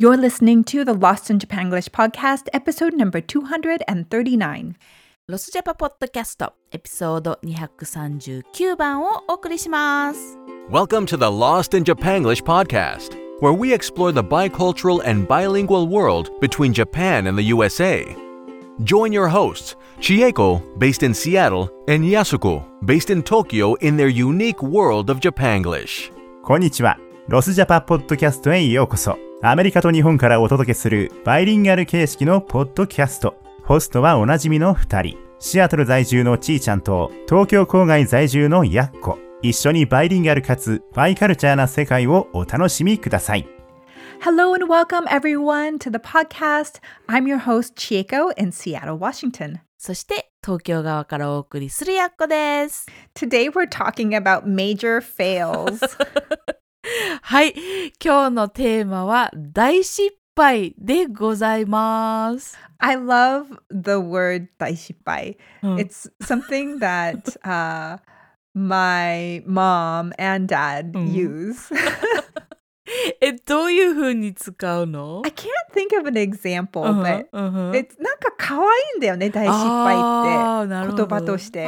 You're listening to the Lost in Japanglish podcast, episode number 239. ロスジャパポッドキャストエピソード239番をお送りします。 Welcome to the Lost in Japanglish podcast, where we explore the bicultural and bilingual world between Japan and the USA. Join your hosts, Chieko, based in Seattle, and Yasuko, based in Tokyo, in their unique world of Japanglish. こんにちは。ロスジャパポッドキャストへようこそ。 アメリカと日本からお届けするバイリンガル形式のポッドキャスト。ホストはおなじみの2人。シアトル在住のちーちゃんと東京郊外在住のやっこ。一緒にバイリンガルかつバイカルチャーな世界をお楽しみください。Hello and welcome everyone to the podcast. I'm your host, Chieko in Seattle, Washington. そして東京側からお送りするやっこです。Today we're talking about major fails. はい、今日のテーマは大失敗でございます。 I love the word daishipai. うん It's something that uh, my mom and dad Mm. use. え、どういう風に使うの？I can't think of an example, うん but うんうん it's なんか可愛いんだよね、大失敗って。言葉として。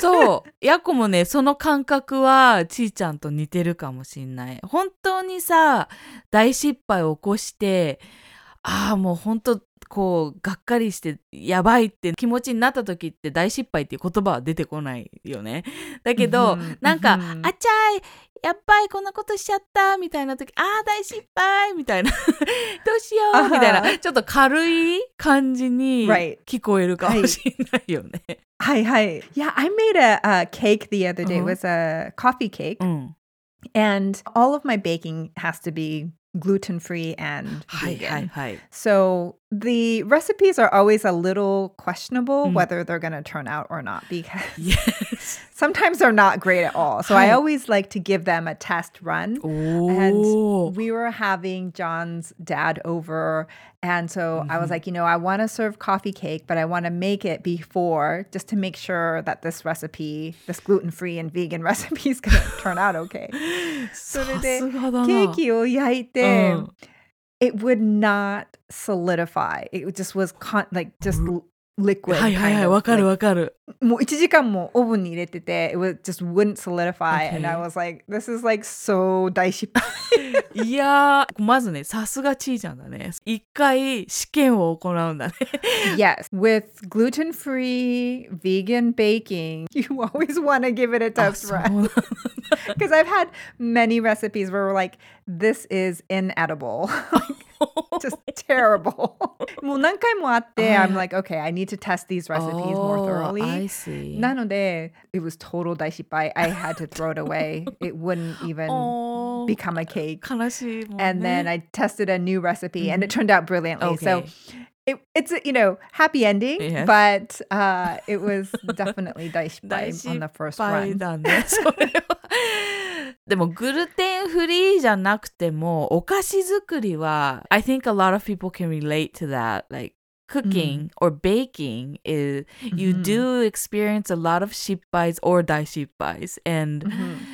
そう。やっこもねその感覚はちーちゃんと似てるかもしんない。本当にさ大失敗を起こしてああもう本当こうがっかりしてやばいって気持ちになった時って大失敗っていう言葉は出てこないよね。だけど、うんなんか、うん。あちゃいやっばいこんなことしちゃったみたいな時ああ大失敗みたいな。どうしようみたいな。ちょっと軽い感じに聞こえるかもしれないよね。Hi, hi. Yeah, I made a, a cake the other day. It Uh-huh. was a coffee cake, うん、and all of my baking has to be gluten free and hi, vegan. Hi, hi. So the recipes are always a little questionable mm. whether they're going to turn out or not because yes sometimes they're not great at all. So I always like to give them a test run. Ooh. And we were having John's dad over. And so mm-hmm. I was mm-hmm. like, you know, I want to serve coffee cake, but I want to make it before just to make sure that this recipe, this gluten free and vegan recipe, is going to turn out okay. so oh. it would not solidify. It just was con- like just liquid. はいはいは kind い of, わかる like, わかる。もう1時間もオーブンに入れてて、it was just wouldn't solidify. And I Okay. was like, this is like so 大失敗。いやーまずねさすがちーちゃんだね。一回試験を行うんだね。 yes, with gluten free vegan baking, you always want to give it a あ test そう run なんだ because I've had many recipes where we're like, this is inedible. just terrible. もう何回もあって、はい I'm like, okay, I need to test these recipes more Oh, thoroughly. I see. なので、it was total 大失敗. I had to throw it away. It wouldn't even おー become a cake. 悲しいもんね。 And then I tested a new recipe and it turned out brilliantly. So Okay. it, it's a, you know happy ending, Yes. but uh, it was definitely 大失敗大失 on the first 敗 run. だねそれはでもグルテンフリーじゃなくてもお菓子作りは I think a lot of people can relate to that like cooking or baking is you do experience a lot of 失敗 or 大失敗 and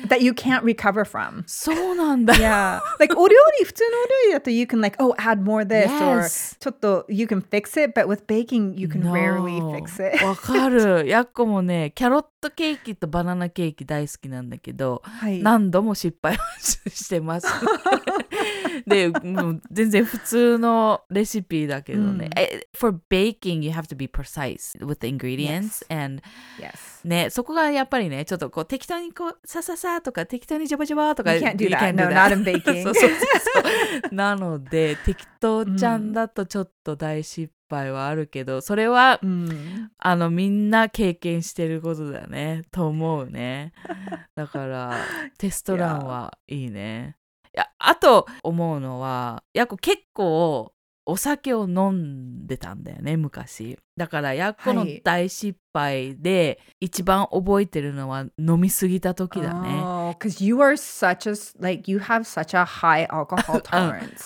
That you can't recover from. そうなんだ Yeah. like お料理普通のお料理だと you can like oh add more this or Yes. ちょっと you can fix it but with baking you can rarely No. fix it. わかるやっこもねキャロッ トケーキとバナナケーキ大好きなんだけどはい何度も失敗を してます。で、もう全然普通のレシピだけどね。え For baking, you have to be precise with the ingredients. And yes. ね、そこがやっぱりね、ちょっとこう適当にこう、さささとか適当にジャバジャバとか。You can't do that. No, not in baking. そうそうそう。なので、適当ちゃんだとちょっと大失敗はあるけど、それは、うん。あのみんな経験してることだねと思うね。だから テストランはいいね。いやあと思うのはやっこ結構お酒を飲んでたんだよね昔。だからやっこの大失敗で一番覚えてるのは飲みすぎた時だね。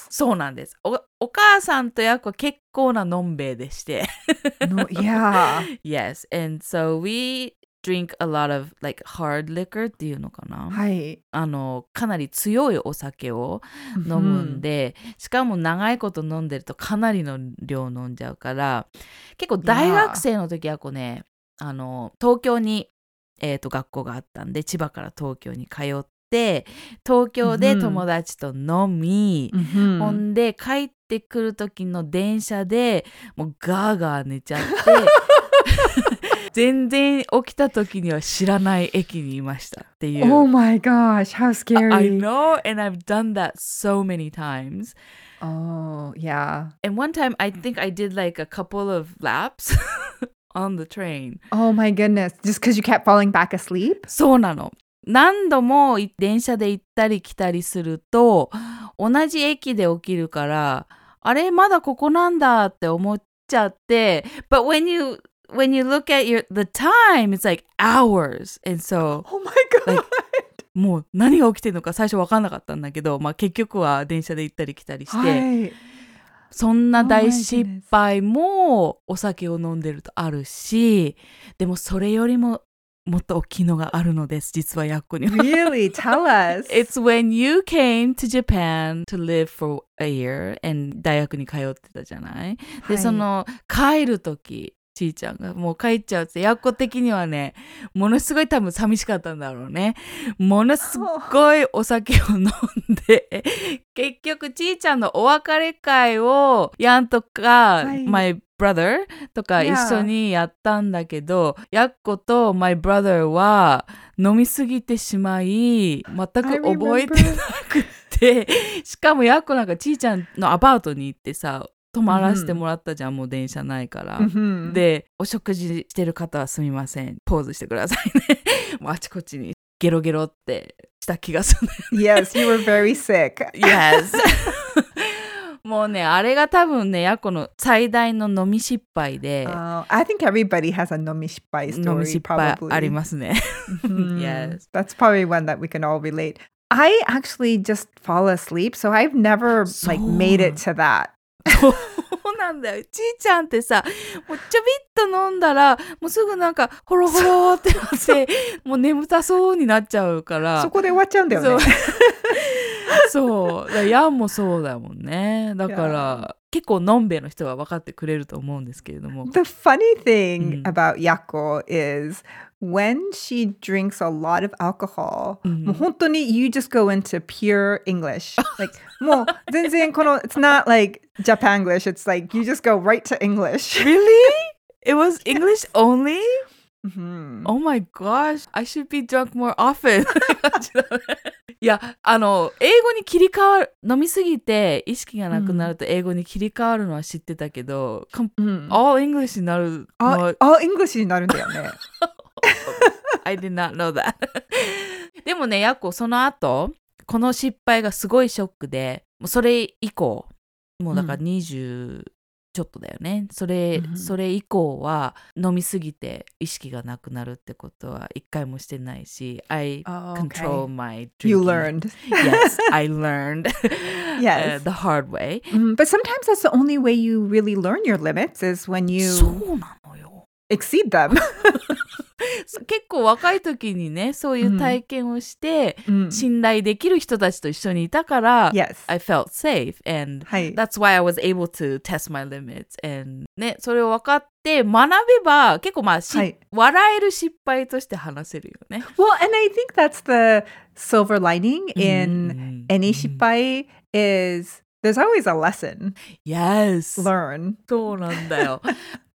そうなんです。お,母さんとやっこ結構な飲んべでして。drink a lot of like hard liquor っていうのかな、はい。あのかなり強いお酒を飲むんで、しかも長いこと飲んでるとかなりの量飲んじゃうから結構大学生の時はこうねあの東京に、えー、と学校があったんで千葉から東京に通って東京で友達と飲み、うん。ほんで帰ってくる時の電車でもうガーガー寝ちゃって 全然起きた時には知らない駅にいましたっていう。Oh my gosh, how scary. I know, and I've done that so many times. Oh, yeah. And one time, I think I did like a couple of laps on the train. Oh my goodness. Just because you kept falling back asleep? そうなの。何度もい電車で行ったり来たりすると、同じ駅で起きるから、あれ、まだここなんだって思っちゃって、But when you, when you look at your, the time, it's like hours. And so, Oh my god. Like- もう何が起きてるのか最初分かんなかったんだけど、まあ結局は電車で行ったり来たりして、はい。そんな Oh 大失敗もお酒を飲んでるとあるし、でもそれよりももっと大きいのがあるのです、実はヤッコには。Really? Tell us. It's when you came to Japan to live for a year and 大学に通ってたじゃない？で、はいその帰る時ちーちゃんがもう帰っちゃうってヤッコ的にはねものすごい多分寂しかったんだろうね。ものすごいお酒を飲んで 結局ちーちゃんのお別れ会をヤンとか、はい。My brother とか.一緒にやったんだけど、ヤッコと My brother は飲みすぎてしまい全く覚えてなくてしかもヤッコなんかちーちゃんのアパートに行ってさ泊まらせてもらったじゃん、もう電車ないから。Mhm. でお食事してる方はすみませんポーズしてくださいねもうあちこちにゲロゲロってした気がする Yes, you were very sick. Yes もうねあれが多分ねヤコの最大の飲み失敗で、Uh, I think everybody has a 飲み story, 失敗.ありますね Mhm. Yes. That's probably one that we can all relate. I actually just fall asleep, so I've never like made it to that. そうなんだよ。ちいちゃんってさもうちょびっと飲んだらもうすぐなんかホロホロってなって もう眠たそうになっちゃうから。そこで終わっちゃうんだよね。そうそうだからヤンもそうだもんねだから結構のんべえの人は分かってくれると思うんですけれども The funny thing Mm. about Yako is when she drinks a lot of alcohol, うんもう本当に you just go into pure English. like もう全然この it's not like Japanglish, it's like you just go right to English. Really? It was English only? うん Oh my gosh, I should be drunk more often. いや、あの、英語に切り替わる、飲みすぎて意識がなくなると英語に切り替わるのは知ってたけど、うん all English になるのはあ、あ、English になるんだよね。I did not know that. でもね、ヤッコ、その後、この失敗がすごいショックで、もうそれ以降、もうだからうん20ちょっとだよね。それ、うんそれ以降は飲みすぎて意識がなくなるってことは一回もしてないし、I Oh, control my drinking. You learned. Yes, I learned Yes. uh, the hard way. Mm, but sometimes that's the only way you really learn your limits is when そ you うなのよ。exceed them. 結構若い時にね、そういう体験をして、Mm. 信頼できる人たちと一緒にいたから、Yes. I felt safe and はい。that's why I was able to test my limits and ねそれを分かって学べば結構まあし、はい笑える失敗として話せるよね。Well, and I think that's the silver lining in うん any shipai is there's always a lesson Yes learn. そうなんだよ。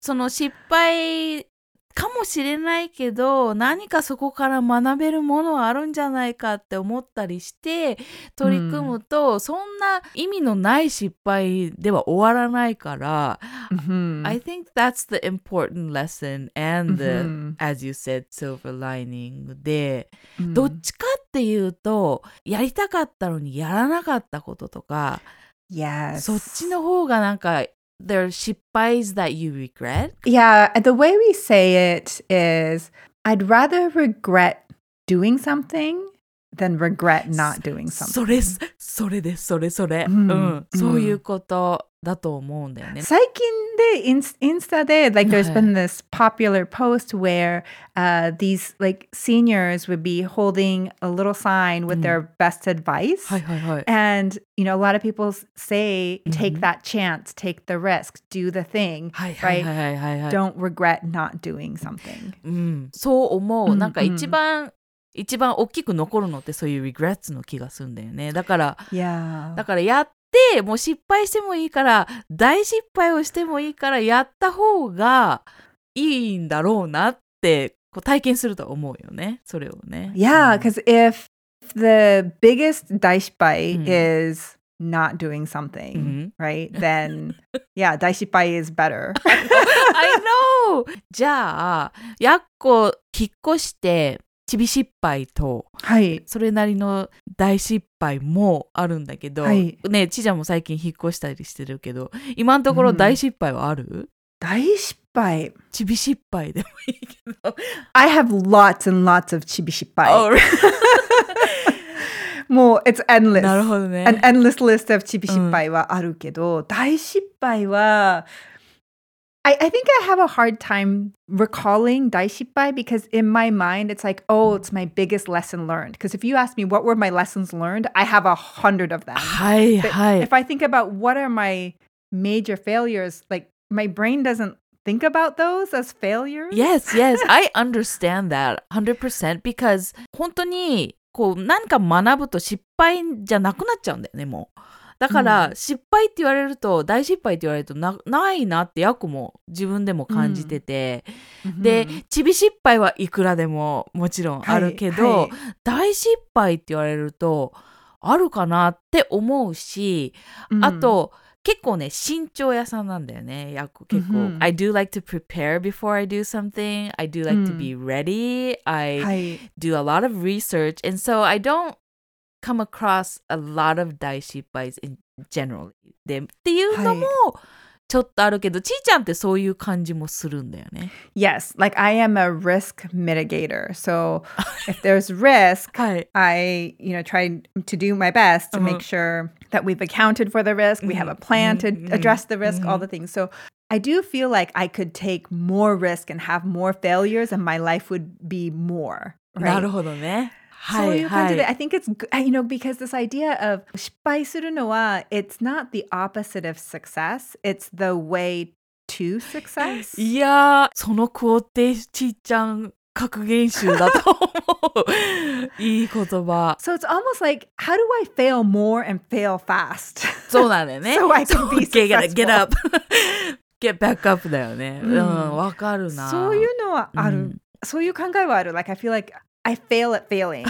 その失敗かもしれないけど何かそこから学べるものはあるんじゃないかって思ったりして取り組むと、そんな意味のない失敗では終わらないから、Mhm. I think that's the important lesson and the、Mhm. as you said silver lining で、Mm. どっちかっていうとやりたかったのにやらなかったこととか Yes. そっちの方がなんか there are 失敗 that you regret Yeah, the way we say it is I'd rather regret doing something than regret not doing something. それそれですそれそれ、うんうんそういうこと だと思うんだよね。最近でインスインスタで like there's はい been this popular post where uh, these like seniors would be holding a little sign with their best advice はいはいはい。and you know a lot of people say take Mhm. that chance take the risk do the thing はいはい right はいはいはいはい。don't regret not doing something うん、そう思う。うんなんか一番、一番大きく残るのってそういう regrets の気がするんだよね。だから、yeah だからやっっもう失敗してもいいから大失敗をしてもいいからやった方がいいんだろうなってこう体験すると思うよねそれをね。Yeah, Cause、if the biggest 大失敗 is not doing something,、right, then yeah, 大失敗 is better. I know! じゃあ、やっこ引っ越してちび失敗と、はい。それなりの大失敗もあるんだけど、はい。ねちちゃんも最近引っ越したりしてるけど今のところうん。大失敗はある、大失敗。ちび失敗でもいいけど。I have lots and lots of chibishipai あ俺もう it's endless なるほどね。An endless list of チビ失敗はあるけど、大失敗は I, I think I have a hard time recalling 大失敗 because in my mind it's like oh it's my biggest lesson learned because if you ask me what were my lessons learned I have a hundred of them はい、 But はい if I think about what are my major failures like my brain doesn't think about those as failures Yes, yes, I understand that 100% because 本当にこう何か学ぶと失敗じゃなくなっちゃうんだよねもう だから、う失敗って言われると大失敗って言われるとなないなってヤコも自分でも感じてて、でうん。ちび失敗はいくらでももちろんあるけど、はい。はい大失敗って言われるとあるかなって思うし、うん。あと結構ね慎重屋さんなんだよね結構、うん。I do like to prepare before I do something. I do like to be ready. I はい。do a lot of research. And so I don't come across a lot of 大失敗 in general でっていうのもちょっとあるけど、ちいちゃんってそういう感じもするんだよね Yes, like I am a risk mitigator. So if there's risk, はい I, you know, try to do my best to make sure that we've accounted for the risk, we have a plan to Mhm, address the risk, all the things. So I do feel like I could take more risk and have more failures and my life would be more. な Right? るほどね。 そういう感じで、はい I think it's, g- you know, because this idea of 失敗するのは it's not the opposite of success, it's the way to success. いやー、そのクオってちいちゃん格言集だと思う。いい言葉。 So it's almost like, how do I fail more and fail fast? そうなんだよね。 So I can be get, get, get successful. up. get back up だよね。ううんん、わ、かるな。そういうのはある。うんそういう考えはある。Like, I feel like I fail at failing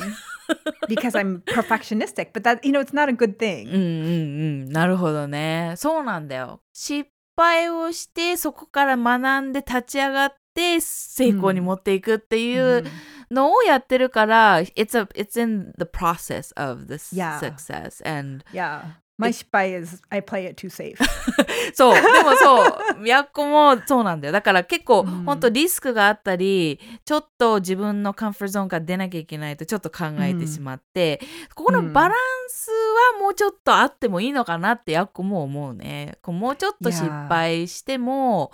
because I'm perfectionistic, but that, you know, it's not a good うん thing. うんうん。なるほどね。そうなんだよ。失敗をして、そこから学んで立ち上がって、成功に持っていくっていうのをやってるから、it's, a, it's in the process of the success. And Yeah. My 失敗 is I play it too safe. そう。でもそう。やっこもそうなんだよ。だから結構、うん本当リスクがあったり、ちょっと自分のカンフォートゾーンから出なきゃいけないとちょっと考えてしまって、ここのバランスはもうちょっとあってもいいのかなってやっこも思うね。こうもうちょっと失敗しても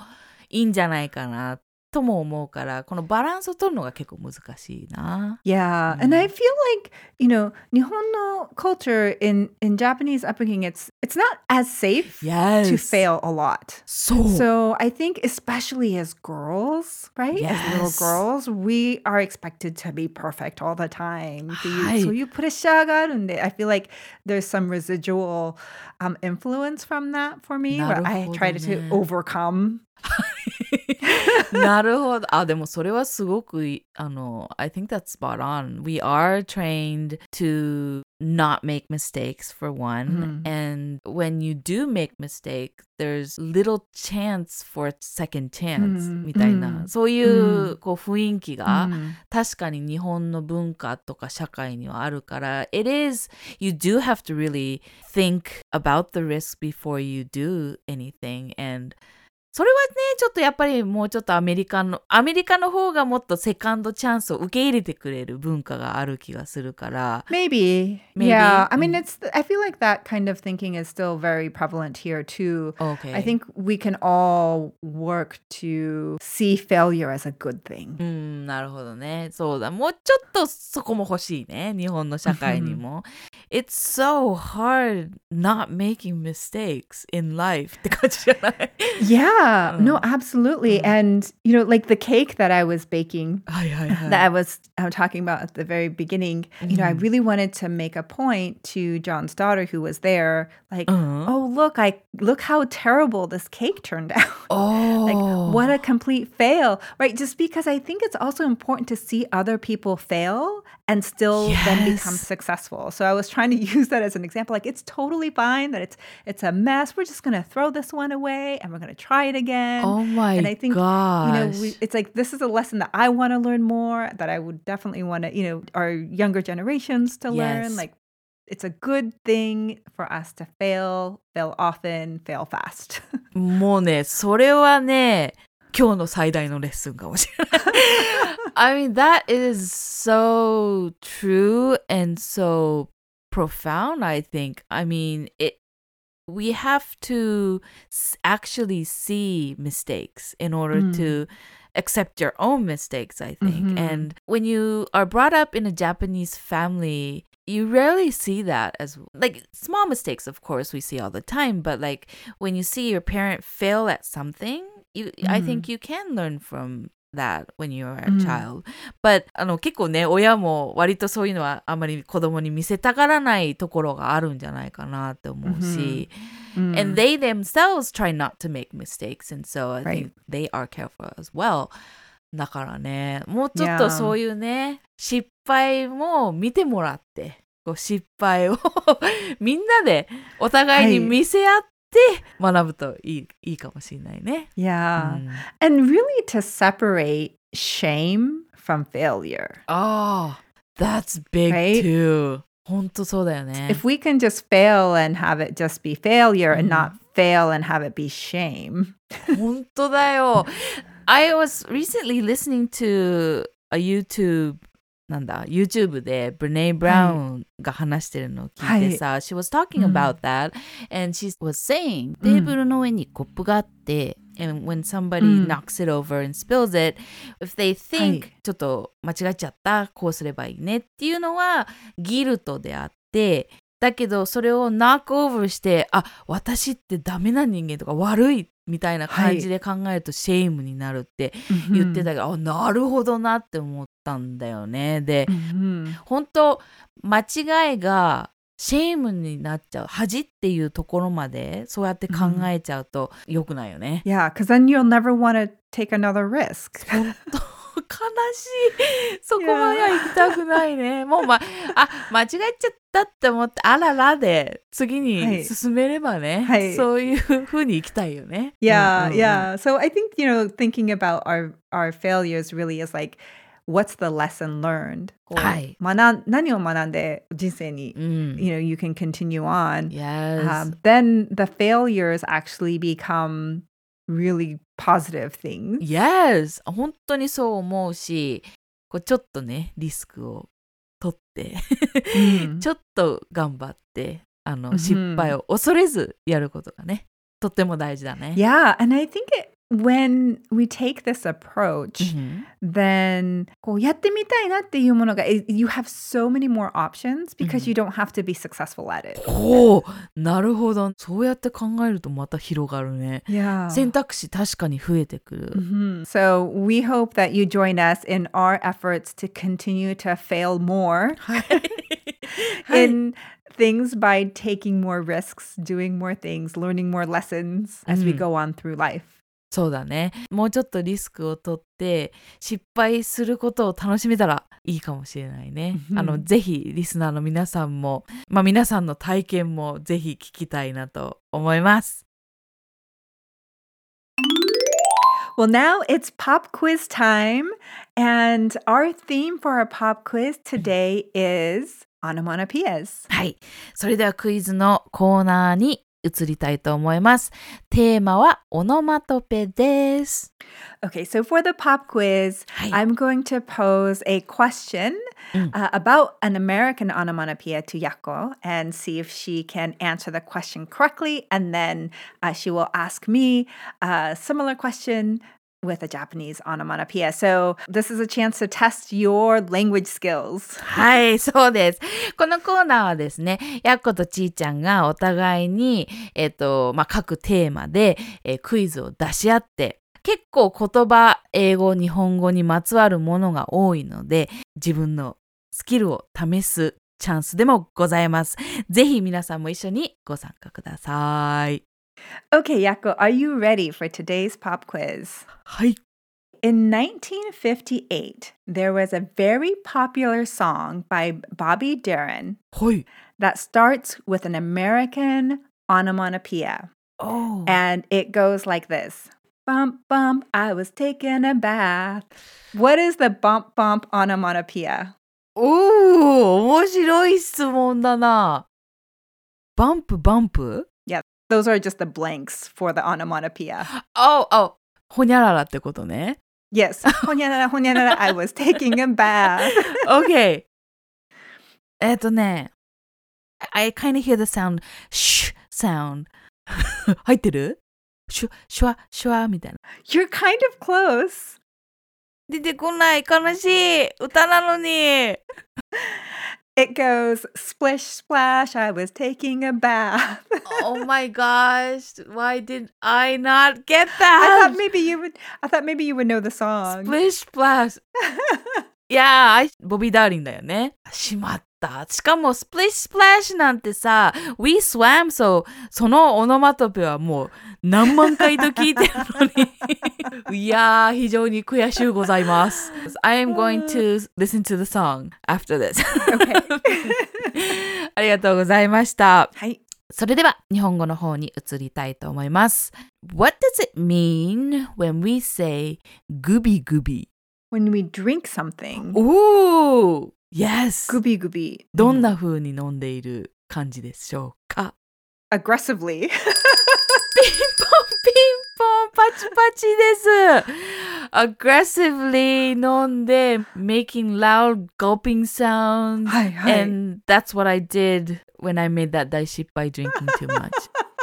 いいんじゃないかなとも思うから、このバランスを取るのが結構難しいな。 Yeah. And I feel like, you know, 日本の culture in, in Japanese upbringing, it's it's not as safe Yes. to fail a lot. そう。 So I think especially as girls, right? As little Yes. girls, we are expected to be perfect all the time. っていうはいそういうプレッシャーがあるんで I feel like there's some residual um, influence from that for me where I なるほど try to ね。 overcome. なるほど。あ、でもそれはすごくいあの、I think that's spot on. We are trained to not make mistakes for one. And when you do make mistake, there's little chance for a second chance うんみたいな、うんそういううこう雰囲気が、うん確かに日本の文化とか社会にはあるから it is you do have to really think about the risk before you do anything and それはね、ちょっとやっぱりもうちょっとアメリカの、アメリカの方がもっとセカンドチャンスを受け入れてくれる文化がある気がするから。Maybe. Maybe. Yeah. I mean, Mm. it's, I feel like that kind of thinking is still very prevalent here too. Okay. I think we can all work to see failure as a good thing. うん、なるほどね。そうだ。もうちょっとそこも欲しいね。日本の社会にも。It's so hard not making mistakes in life って感じじゃない Yeah. Yeah, no, mm. absolutely. Mm. And you know, like the cake that I was baking, aye, aye, aye. that I was uh, talking about at the very beginning. Mm. You know, I mm. really wanted to make a point to John's daughter who was there, like, uh-huh. oh look, I look how terrible this cake turned out. Oh, like what a oh. complete fail, right? Just because I think it's also important to see other people fail and still then become Yes. successful. So I was trying to use that as an example. Like, it's totally fine that it's it's a mess. We're just gonna throw this one away and we're gonna try it again. Oh my and I think you know gosh. we, it's like this is a lesson that I want to learn more. That I would definitely want to you know our younger generations to Yes. learn. Like it's a good thing for us to fail, fail often, fail fast. もうね、それはね、 今日の最大のレッスンかもしれない。I mean, that is so true and so profound, I think. I mean, it we have to s- actually see mistakes in order Mm. to accept your own mistakes, I think. Mhm. And when you are brought up in a Japanese family, you rarely see that as like small mistakes, of course, we see all the time, but like when you see your parent fail at something, you I think you can learn from that when you are a うん child. But あの結構ね、親も割とそういうのはあまり子供に見せたがらないところがあるんじゃないかなって思うし、and Mm. they themselves try not to make mistakes, and so I think they are careful as well. だからね、もうちょっと.そういうね、失敗も見てもらって、こう失敗をみんなでお互いに見せ合って学ぶといい,、いいかもしれないね。 yeah. うん And really to separate shame from failure. ああ、that's big Right? too. 本当そうだよね。 If we can just fail and have it just be failure and Mhm. not fail and have it be shame. 本当だよ。I was recently listening to a YouTube なんだ YouTube で Brene Brown が話してるのを聞いてさ、She was talking うん about that and she was saying うんテーブルの上にコップがあって、and when somebody うん knocks it over and spills it if they はい think ちょっと間違えちゃったこうすればいいねっていうのは guilt であってだけどそれをナックオーバーしてあ私ってダメな人間とか悪いみたいな感じで考えると shame になるって言ってたけど、あなるほどなって思ったんだよねで Mhm. 本当間違いがシェイムになっちゃう恥っていうところまでそうやって考えちゃうと良くないよね。Yeah, because then you'll never want to take another risk. 悲しいそこまでは行きたくないね。もうまあ間違えちゃったって思ってあららで次はにい進めればね、はいそういう風に行きたいよね。Yeah, うんう yeah. So I think, you know, thinking about our our failures really is like what's the lesson learned? はい学ん何を学んで人生に、うん。you know, you can continue on. Yes. Um, then the failures actually become really positive things. Yes! 本当にそう思うし、こうちょっとね、リスクを取って、うん ちょっと頑張って、あの、うん失敗を恐れずやることがね、とっても大事だね。Yeah, and I think it, when we take this approach, うん then こうやってみたいなっていうものが it- you have so many more options because Mhm. you don't have to be successful at it. ほうなるほど。そうやって考えるとまた広がるね。 Yeah. 選択肢確かに増えてくる。 Mhm. So we hope that you join us in our efforts to continue to fail more はい。はい in things by taking more risks, doing more things, learning more lessons as we うん go on through life. そうだね。もうちょっとリスクを取って失敗することを楽しめたらいいかもしれないね。うんあのぜひリスナーの皆さんも、まあ、皆さんの体験もぜひ聞きたいなと思います。Well, now it's pop quiz time. And our theme for our pop quiz today is onomatopoeias. はい。それではクイズのコーナーに移りたいと思います。テーマはオノマトペです。 Okay, so for the pop quiz, はい。 I'm going to pose a question Mm. uh, about an American onomatopoeia to Yako and see if she can answer the question correctly. And then uh, she will ask me a similar question with a Japanese onomatopoeia. So this is a chance to test your language skills. はい、そうです。このコーナーはですね、やっことちーちゃんがお互いに、えっ、と、まあ、各テーマで、えークイズを出し合って、結構言葉、英語、日本語にまつわるものが多いので、自分のスキルを試すチャンスでもございます。ぜひ皆さんも一緒にご参加ください。Okay, Yako, are you ready for today's pop quiz? はい。 In 1958, there was a very popular song by Bobby Darin はい。 that starts with an American onomatopoeia. おー And it goes like this Bump, bump, I was taking a bath. What is the bump, bump onomatopoeia? おー面白い質問だな。バンプバンプ Those are just the blanks for the onomatopoeia. ああ、ほにゃららってことね。 Yes. Honyara, honyara, I was taking a bath. OK。えっとね、I kind of hear the sound, sh sound. 入ってるシュ、シュワ、シュワみたいな。 You're kind of close. 出てこない、悲しい。歌なのに。 It goes splish splash, I was taking a bath. oh my gosh, why did I not get I that? thought maybe you would I thought maybe you would know the song. Splish splash. いやー、ボビー・ダーリンだよね。しまっ た。しかも、スプリッシュスプラッシュなんてさ、We swam, so そのオノマトペはもう何万回と聞いてるのに。いやー、非常に悔しゅうございます。I am going to listen to the song after this. ありがとうございました。はい。それでは日本語の方に移りたいと思います。What does it mean when we say グビグビ When we drink something, おー Yes! gooby gooby. どんな風に飲んでいる感じでしょうか aggressively. ピンポンピンポンパチパチです aggressively 飲んで making loud gulping sounds はいはい。 and that's what I did when I made that 大失敗 drinking too much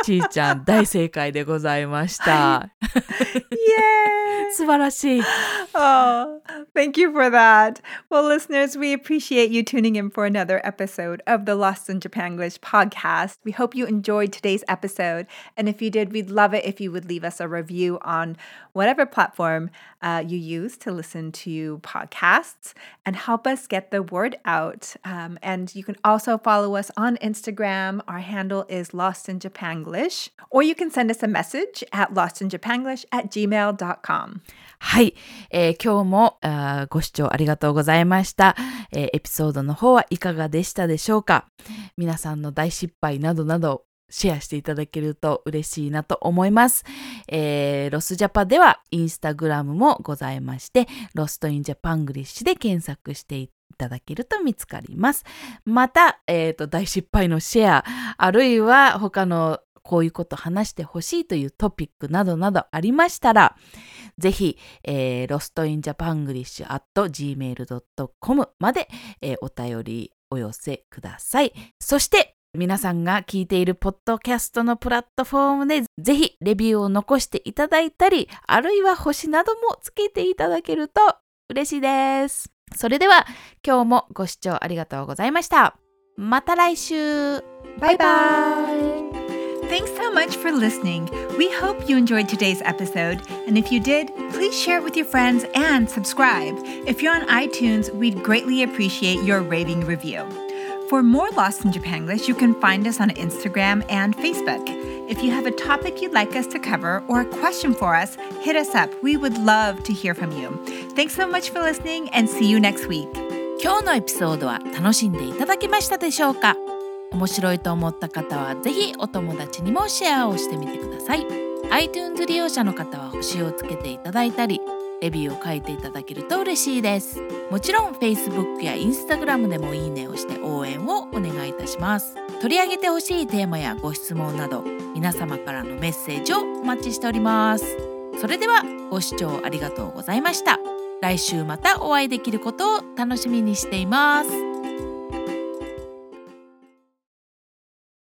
ちーちゃん大正解でございました、 Yay! 素晴らしい Oh, thank you for that. Well, listeners, we appreciate you tuning in for another episode of the Lost in Japanglish podcast. We hope you enjoyed today's episode. And if you did, we'd love it if you would leave us a review on whatever platform uh, you use to listen to podcasts and help us get the word out. Um, and you can also follow us on Instagram. Our handle is Lost in Japanglish. Or you can send us a message at lostinjapanglish at gmail.com. はい、えー今日もあご視聴ありがとうございました、えーエピソードの方はいかがでしたでしょうか？皆さんの大失敗などなどシェアしていただけると嬉しいなと思います、えーロスジャパではインスタグラムもございましてLost in Japanglish で検索していただけると見つかります。また、えー大失敗のシェアあるいは他のこういうこと話してほしいというトピックなどなどありましたらぜひ、えー、 Lost in Japanglish at gmail.com まで、えーお便りお寄せください。そして、皆さんが聞いているポッドキャストのプラットフォームでぜひレビューを残していただいたり、あるいは星などもつけていただけると嬉しいです。それでは今日もご視聴ありがとうございました。また来週 Bye bye. Thanks so much for listening. We hope you enjoyed today's episode. And if you did, please share it with your friends and subscribe. If you're on iTunes, we'd greatly appreciate your raving review. For more Lost in Japanglish, you can find us on Instagram and Facebook. If you have a topic you'd like us to cover or a question for us, hit us up. We would love to hear from you. Thanks so much for listening and see you next week. 今日のエピソードは楽しんでいただけましたでしょうか 面白いと思った方はぜひお友達にもシェアをしてみてください。iTunes 利用者の方は星をつけていただいたりレビューを書いていただけると嬉しいです。もちろん Facebook や Instagram でもいいねをして応援をお願いいたします。取り上げてほしいテーマやご質問など皆様からのメッセージをお待ちしております。それではご視聴ありがとうございました。来週またお会いできることを楽しみにしています。